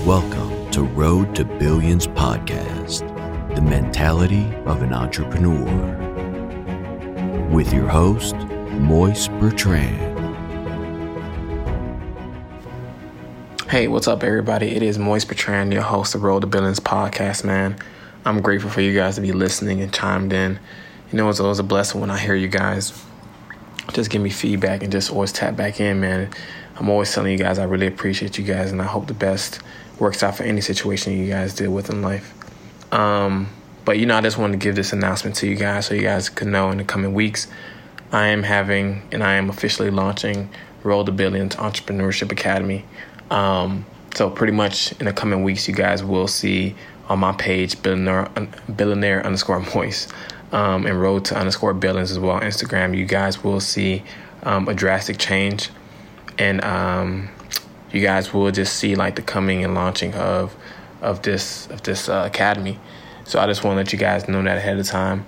Welcome to Road to Billions podcast, the mentality of an entrepreneur. With your host, Moise Bertrand. Hey, what's up, everybody? It is Moise Bertrand, your host of Road to Billions podcast, man. I'm grateful for you guys to be listening and chimed in. You know, it's always a blessing when I hear you guys just give me feedback and just always tap back in, man. I'm always telling you guys I really appreciate you guys and I hope the best works out for any situation you guys deal with in life. Um, but you know, I just wanted to give this announcement to you guys so you guys can know in the coming weeks. I am having and I am officially launching Road to Billions Entrepreneurship Academy. Um, so pretty much in the coming weeks, you guys will see on my page billionaire, billionaire underscore Moise um, and Road to underscore Billions as well Instagram. You guys will see um, a drastic change and um, you guys will just see like the coming and launching of of this of this uh, academy. So I just want to let you guys know that ahead of time.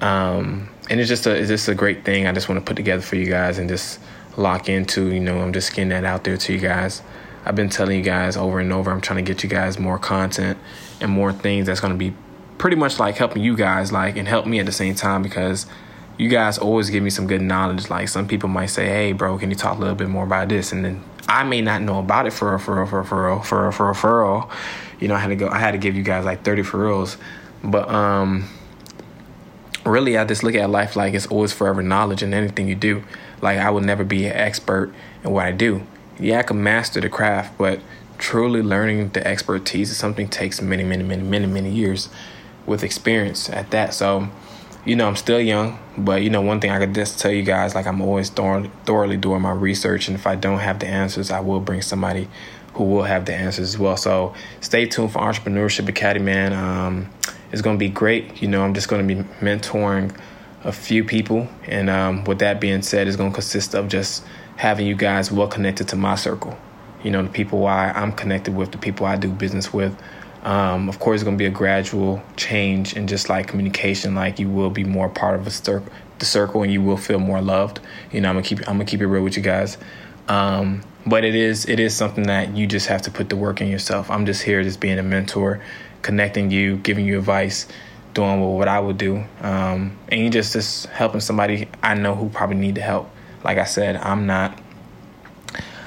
Um, and it's just a it's just a great thing. I just want to put together for you guys and just lock into. You know, I'm just getting that out there to you guys. I've been telling you guys over and over. I'm trying to get you guys more content and more things that's going to be pretty much like helping you guys like and help me at the same time because you guys always give me some good knowledge. Like some people might say, "Hey, bro, can you talk a little bit more about this?" And then I may not know about it for a for a for a for a for a, for a referral. You know, I had to go. I had to give you guys like thirty referrals, but um, really, I just look at life like it's always forever knowledge in anything you do. Like I will never be an expert in what I do. Yeah, I can master the craft, but truly learning the expertise is something takes many, many, many, many, many years with experience at that. So you know, I'm still young, but you know, one thing I could just tell you guys, like I'm always thor- thoroughly doing my research, and if I don't have the answers, I will bring somebody who will have the answers as well. So stay tuned for Entrepreneurship Academy, man. Um, it's going to be great. You know, I'm just going to be mentoring a few people, and um, with that being said, it's going to consist of just having you guys well connected to my circle. You know, the people I, I'm connected with, the people I do business with. Um, of course, it's going to be a gradual change and just like communication. Like you will be more part of cir- the circle, and you will feel more loved. You know, I'm gonna keep I'm gonna keep it real with you guys. Um, but it is it is something that you just have to put the work in yourself. I'm just here, just being a mentor, connecting you, giving you advice, doing what I would do, um, and you just just helping somebody I know who probably need the help. Like I said, I'm not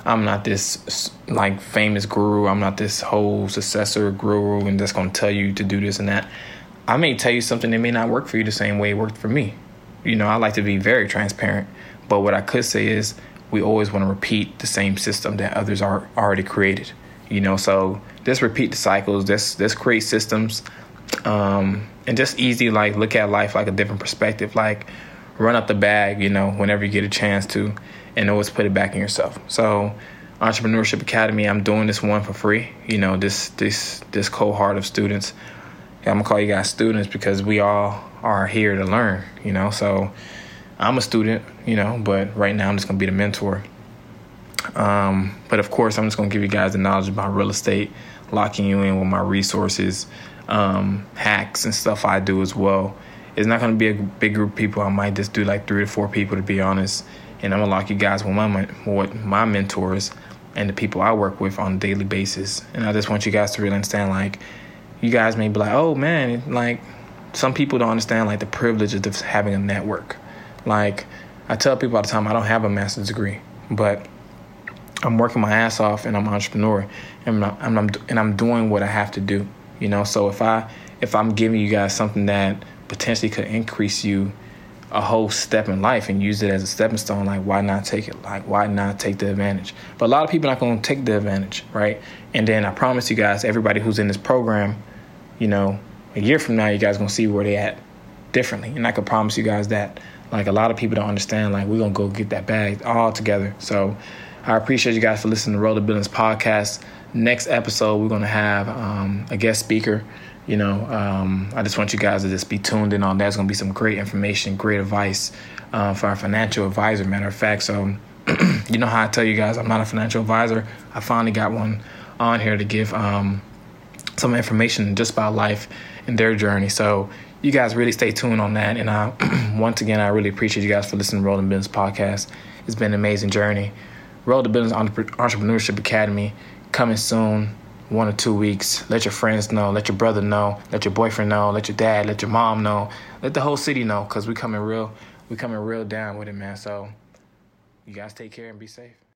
I'm not this like famous guru. I'm not this whole successor guru and that's gonna tell you to do this and that. I may tell you something that may not work for you the same way it worked for me. You know, I like to be very transparent. But what I could say is we always want to repeat the same system that others are already created. You know, so just repeat the cycles, just just create systems, um, and just easy like look at life like a different perspective. Like run up the bag, you know, whenever you get a chance to and always put it back in yourself. So, Entrepreneurship Academy, I'm doing this one for free. You know, this this this cohort of students. I'm gonna call you guys students because we all are here to learn. You know, so I'm a student. You know, but right now I'm just gonna be the mentor. Um, but of course, I'm just gonna give you guys the knowledge about real estate, locking you in with my resources, um, hacks and stuff I do as well. It's not gonna be a big group of people. I might just do like three to four people to be honest and I'm gonna lock you guys with my with my mentors and the people I work with on a daily basis. And I just want you guys to really understand, like, you guys may be like, oh man, like some people don't understand like the privilege of having a network. Like I tell people all the time, I don't have a master's degree, but I'm working my ass off and I'm an entrepreneur and I'm, I'm, and I'm doing what I have to do. You know, so if I if I'm giving you guys something that potentially could increase you a whole step in life and use it as a stepping stone, like why not take it? Like why not take the advantage? But a lot of people not going to take the advantage, right? And then I promise you guys, everybody who's in this program, you know, a year from now, you guys gonna see where they at differently. And I can promise you guys that. Like a lot of people don't understand. Like we're gonna go get that bag all together. So I appreciate you guys for listening to Road to podcast. Next episode, we're gonna have um, a guest speaker you know, um, I just want you guys to just be tuned in on that. There's going to be some great information, great advice uh, for our financial advisor. Matter of fact, so you know how I tell you guys I'm not a financial advisor. I finally got one on here to give um, some information just about life and their journey. So you guys really stay tuned on that. And I, once again, I really appreciate you guys for listening to Road to Billions Podcast. It's been an amazing journey. Road to Billions Entrepreneurship Academy coming soon one or two weeks. Let your friends know. Let your brother know. Let your boyfriend know. Let your dad. Let your mom know. Let the whole city know because we coming real. We coming real down with it, man. So you guys take care and be safe.